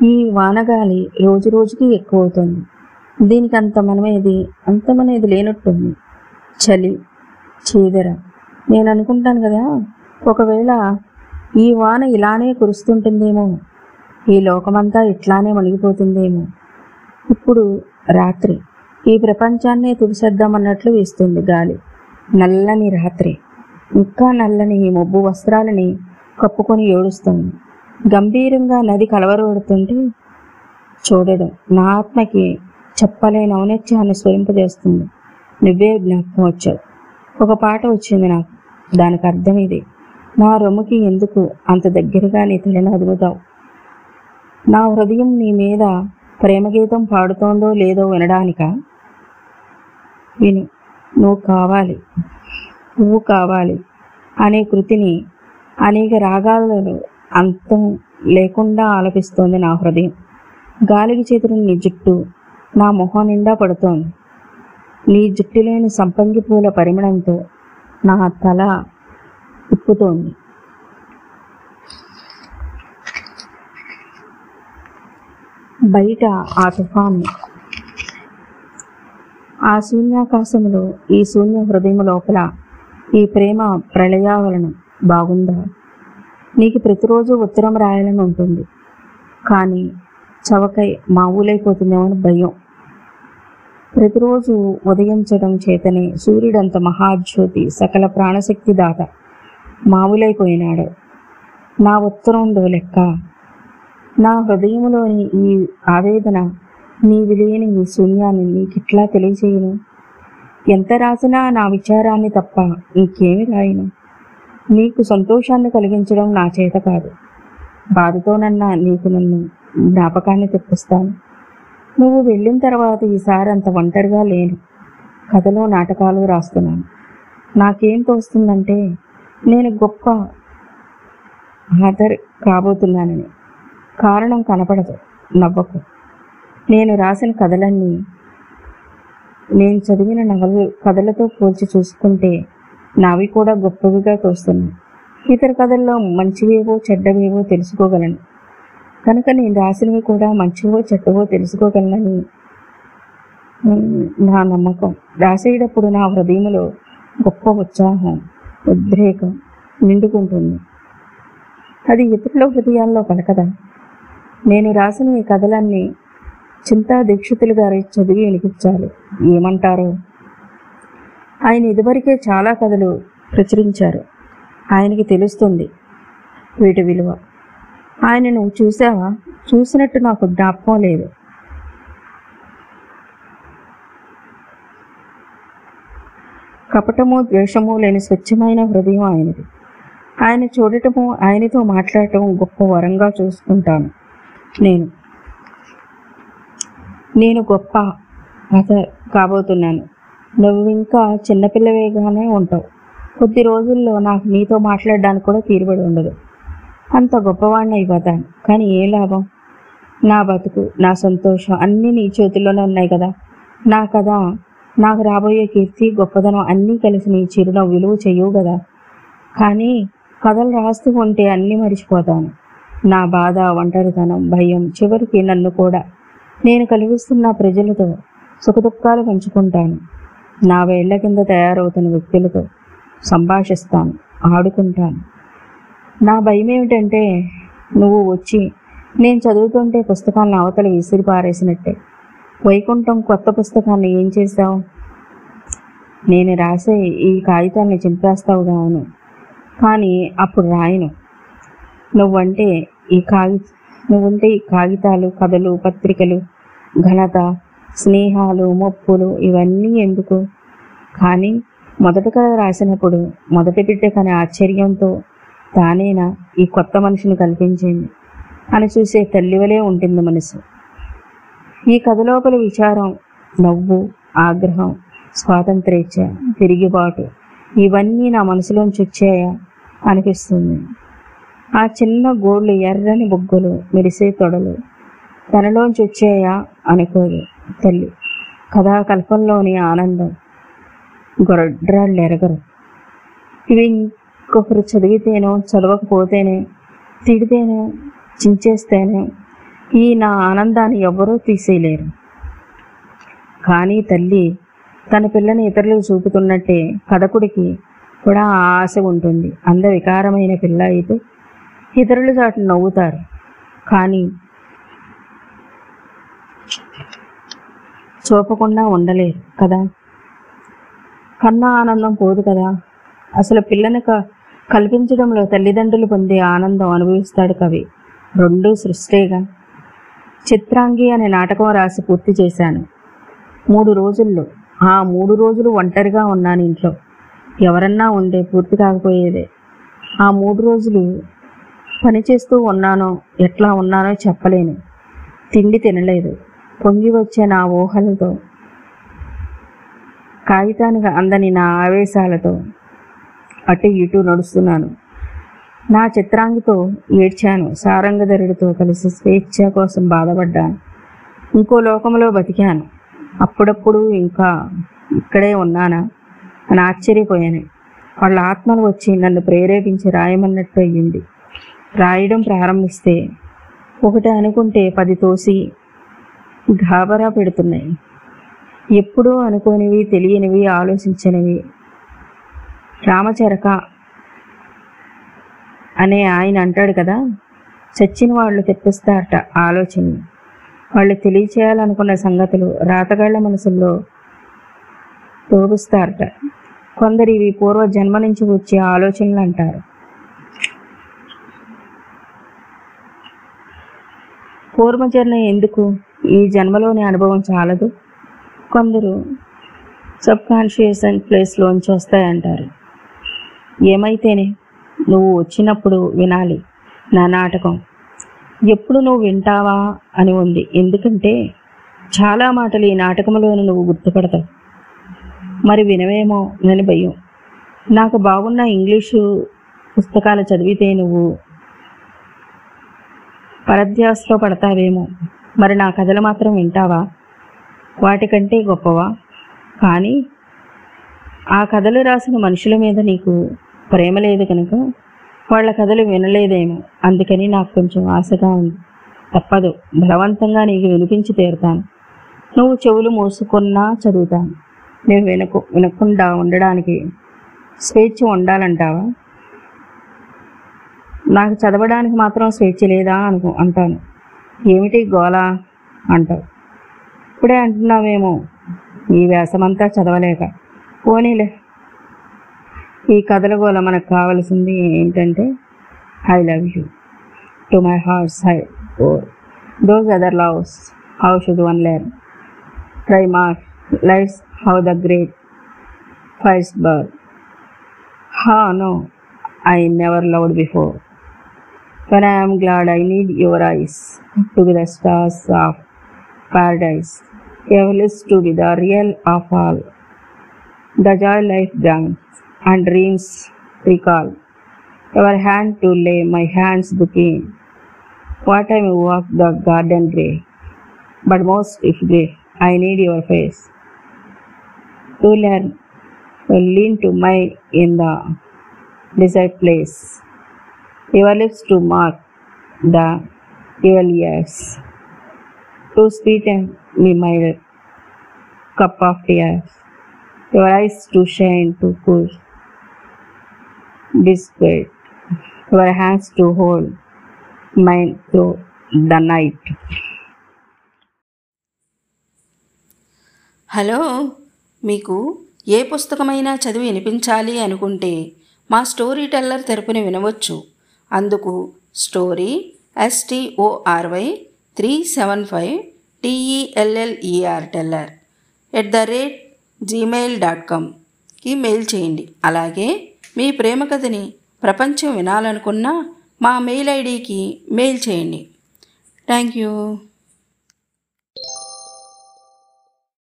ఈ వానగాలి రోజు రోజుకి ఎక్కువ అవుతుంది దీనికి అంత మనమేది అంత మనది లేనట్టుంది. చలి చీదర. నేను అనుకుంటాను కదా ఒకవేళ ఈ వాన ఇలానే కురుస్తుంటుందేమో ఈ లోకమంతా ఇట్లానే మునిగిపోతుందేమో ఇప్పుడు రాత్రి ఈ ప్రపంచాన్నే తుడిసేద్దామన్నట్లు వీస్తుంది గాలి. నల్లని రాత్రి. ఇంకా నల్లని ఈ మబ్బు వస్త్రాలని కప్పుకొని ఏడుస్తుంది. గంభీరంగా నది కలవరపడుతుంటే చూడడం. నా ఆత్మకి చెప్పలేని ఔన్నత్యాన్ని స్వరింపజేస్తుంది. నువ్వే జ్ఞాపకం వచ్చావు. ఒక పాట వచ్చింది నాకు. దానికి అర్థం ఇది. నా రొమ్ముకి ఎందుకు అంత దగ్గరగా నీ తలని అదుగుతావు? నా హృదయం నీ మీద ప్రేమగీతం పాడుతోందో లేదో వినడానిక? విను. నువ్వు కావాలి. నువ్వు కావాలి. అనే కృతిని అనేక రాగాలలో అంతం లేకుండా ఆలపిస్తోంది నా హృదయం. గాలికి చేతులు నీ జుట్టు నా మొహం నిండా పడుతోంది. నీ జుట్టులేని సంపంగి పూల పరిమళంతో నా తల తిప్పుతోంది. బయట ఆ తుఫాను. ఆ శూన్యాకాశంలో ఈ శూన్య హృదయం లోపల ఈ ప్రేమ ప్రళయావలనం బాగుందా? నీకు ప్రతిరోజు ఉత్తరం రాయాలని ఉంటుంది. కానీ చవకై మామూలైపోతుందేమో అని భయం. ప్రతిరోజు ఉదయించడం చేతనే సూర్యుడంత మహాజ్యోతి సకల ప్రాణశక్తి దాత మామూలైపోయినాడు నా ఉత్తరంలో లెక్క. నా హృదయంలోని ఈ ఆవేదన నీ లేని ఈ శూన్యాన్ని నీకిట్లా తెలియజేయను? ఎంత రాసినా నా విచారాన్ని తప్ప ఇంకేమి రాయను? నీకు సంతోషాన్ని కలిగించడం నా చేత కాదు. బాధతోనన్నా నీకు నన్ను జ్ఞాపకాన్ని తెప్పిస్తాను. నువ్వు వెళ్ళిన తర్వాత ఈసారి అంత ఒంటరిగా లేను. కథలో నాటకాలు రాస్తున్నాను. నాకేం తోస్తుందంటే నేను గొప్ప ఆధర్ కాబోతున్నానని. కారణం కనపడదు నవ్వకు. నేను రాసిన కథలన్నీ నేను చదివిన నవలు కథలతో పోల్చి చూసుకుంటే నావి కూడా గొప్పవిగా తోస్తున్నాయి. ఇతర కథల్లో మంచివేవో చెడ్డవేవో తెలుసుకోగలను. కనుక నేను రాసినవి కూడా మంచివో చెడ్డవో తెలుసుకోగలనని నా నమ్మకం. రాసేటప్పుడు నా హృదయంలో గొప్ప ఉత్సాహం ఉద్రేకం నిండుకుంటుంది. అది ఇతరుల హృదయాల్లో పలకదా? నేను రాసిన ఈ కథలన్నీ చింతా దీక్షితులు గారి చదివి వినిపించాలి ఏమంటారో? ఆయన ఇదివరకే చాలా కథలు ప్రచురించారు. ఆయనకి తెలుస్తుంది వీటి విలువ. ఆయన నువ్వు చూసావా? చూసినట్టు నాకు జ్ఞాపకం లేదు. కపటము ద్వేషము లేని స్వచ్ఛమైన హృదయం ఆయనది. ఆయన చూడటము ఆయనతో మాట్లాడటం గొప్ప వరంగా చూసుకుంటాను. నేను. నేను గొప్ప కథ కాబోతున్నాను. నువ్వు ఇంకా చిన్నపిల్లవేగానే ఉంటావు. కొద్ది రోజుల్లో నాకు నీతో మాట్లాడడానికి కూడా తీరుబడి ఉండదు. అంత గొప్పవాడిని అయిపోతాను. కానీ ఏ లాభం? నా బతుకు నా సంతోషం అన్నీ నీ చేతుల్లోనే ఉన్నాయి కదా. నా కదా నాకు రాబోయే కీర్తి గొప్పదనం అన్నీ కలిసి నీ చిరునవ్వు విలువ చెయ్యవు కదా. కానీ కథలు రాస్తూ ఉంటే అన్నీ మర్చిపోతాను. నా బాధ ఒంటరితనం భయం చివరికి నన్ను కూడా. నేను కలిగిస్తున్న ప్రజలతో సుఖదుఖాలు పంచుకుంటాను. నా వేళ్ళ కింద తయారవుతున్న వ్యక్తులతో సంభాషిస్తాను ఆడుకుంటాను. నా భయం ఏమిటంటే నువ్వు వచ్చి నేను చదువుతుంటే పుస్తకాలను అవతల విసిరి పారేసినట్టే. వైకుంఠం కొత్త పుస్తకాన్ని ఏం చేశావు? నేను రాసే ఈ కాగితాన్ని చింపేస్తావు గాను కానీ అప్పుడు రాయను. నువ్వంటే ఈ కాగి నువ్వుంటే ఈ కాగితాలు కథలు పత్రికలు ఘనత స్నేహాలు మొప్పులు ఇవన్నీ ఎందుకు? కానీ మొదటి కథ రాసినప్పుడు మొదటి బిడ్డ కనే ఆశ్చర్యంతో తానేనా ఈ కొత్త మనిషిని కల్పించింది? అని చూసే తల్లివలే ఉంటుంది మనసు. ఈ కథ లోపల విచారం నవ్వు ఆగ్రహం స్వాతంత్రేచ్ఛ తిరిగిబాటు ఇవన్నీ నా మనసులోంచి వచ్చాయా అనిపిస్తుంది. ఆ చిన్న గోళ్ళు ఎర్రని బొగ్గులు మెరిసే తొడలు తనలోంచి వచ్చాయా అనుకోదు తల్లి. కథాకల్పంలోని ఆనందం గొడ్రాళ్ళు ఎరగరు. ఇవి ఇంకొకరు చదివితేనో చదవకపోతేనే తిడితేనే చించేస్తేనే ఈ నా ఆనందాన్ని ఎవ్వరూ తీసేయలేరు. కానీ తల్లి తన పిల్లని ఇతరులకు చూపుతున్నట్టే కథకుడికి కూడా ఆశ ఉంటుంది. అంద వికారమైన పిల్ల అయితే ఇతరులు చాటు నవ్వుతారు. కానీ చూపకుండా ఉండలేరు కదా? కన్నా ఆనందం పోదు కదా? అసలు పిల్లని క కల్పించడంలో తల్లిదండ్రులు పొందే ఆనందం అనుభవిస్తాడు కవి. రెండూ సృష్టేగా. చిత్రాంగి అనే నాటకం రాసి పూర్తి చేశాను. మూడు రోజుల్లో. ఆ మూడు రోజులు ఒంటరిగా ఉన్నాను ఇంట్లో. ఎవరన్నా ఉండే పూర్తి కాకపోయేదే. ఆ మూడు రోజులు పనిచేస్తూ ఉన్నానో ఎట్లా ఉన్నానో చెప్పలేను. తిండి తినలేదు. పొంగి వచ్చే నా ఊహలతో కాగితానికి అందని నా ఆవేశాలతో అటు ఇటు నడుస్తున్నాను. నా చిత్రాంగితో ఏడ్చాను. సారంగధరుడితో కలిసి స్వేచ్ఛ కోసం బాధపడ్డాను. ఇంకో లోకంలో బతికాను. అప్పుడప్పుడు ఇంకా ఇక్కడే ఉన్నానా? అని ఆశ్చర్యపోయాను. వాళ్ళ ఆత్మలు వచ్చి నన్ను ప్రేరేపించి రాయమన్నట్టు అయ్యింది. రాయడం ప్రారంభిస్తే ఒకటి అనుకుంటే పది తోసి గాబరా పెడుతున్నాయి. ఎప్పుడూ అనుకోనివి తెలియనివి ఆలోచించనివి. రామచరక అనే ఆయన అంటాడు కదా చచ్చిన వాళ్ళు తెప్పిస్తారట ఆలోచన. వాళ్ళు తెలియచేయాలనుకున్న సంగతులు రాతగాళ్ళ మనసుల్లో తోపిస్తారట కొందరు ఇవి పూర్వ జన్మ నుంచి వచ్చే ఆలోచనలు అంటారు. పూర్వజన్మ ఎందుకు? ఈ జన్మలోని అనుభవం చాలదు. కొందరు సబ్ కాన్షియస్ అండ్ ప్లేస్లోంచి వస్తాయంటారు. ఏమైతేనే నువ్వు వచ్చినప్పుడు వినాలి నా నాటకం. ఎప్పుడు నువ్వు వింటావా అని ఉంది. ఎందుకంటే చాలా మాటలు ఈ నాటకంలోని నువ్వు గుర్తుపడతావు. మరి వినవేమో అని భయం. నాకు బాగున్న ఇంగ్లీషు పుస్తకాలు చదివితే నువ్వు పరధ్యాసలో పడతావేమో. మరి నా కథలు మాత్రం వింటావా? వాటికంటే గొప్పవా? కానీ ఆ కథలు రాసిన మనుషుల మీద నీకు ప్రేమ లేదు కనుక వాళ్ళ కథలు వినలేదేమో. అందుకని నాకు కొంచెం ఆశగా ఉంది. తప్పదు. బలవంతంగా నీకు వినిపించి తీరుతాను. నువ్వు చెవులు మూసుకున్నా చదువుతాను. నేను వినకు వినకుండా ఉండడానికి స్వేచ్ఛ ఉండాలంటావా? నాకు చదవడానికి మాత్రం స్వేచ్ఛ లేదా అనుకు అంటాను. ఏమిటి గోల అంటావు? ఇప్పుడే అంటున్నావేమో. ఈ వ్యాసమంతా చదవలేక. పోనీలే. ఈ కథల గోల మనకు కావలసింది ఏంటంటే I love you to my hearts high or those other loves how should one learn try mark life's how the great ఫైస్ bird ha no I never loved before When I am glad, I need your eyes to be the stars of paradise. A bliss to be the real of all. The joy life brings and dreams recall. Your hand to lay my hands between. What I may walk the garden grey, but most if grey, I need your face. To learn, to lean to my in the desired place your lips to mark the evil years, to sweeten me my cup of tears, your eyes to shine to cool despair, your hands to hold mine through the night. Hello మీకు ఏ పుస్తకమైనా చదివి వినిపించాలి అనుకుంటే మా story teller తెరపున వినవచ్చు అందుకు story S T O R Y three seven five T E L L E R teller at the rate Gmail dot కామ్కి mail చేయండి. అలాగే మీ ప్రేమ కథని ప్రపంచం వినాలనుకున్న మా మెయిల్ ఐడికి మెయిల్ చేయండి. Thank you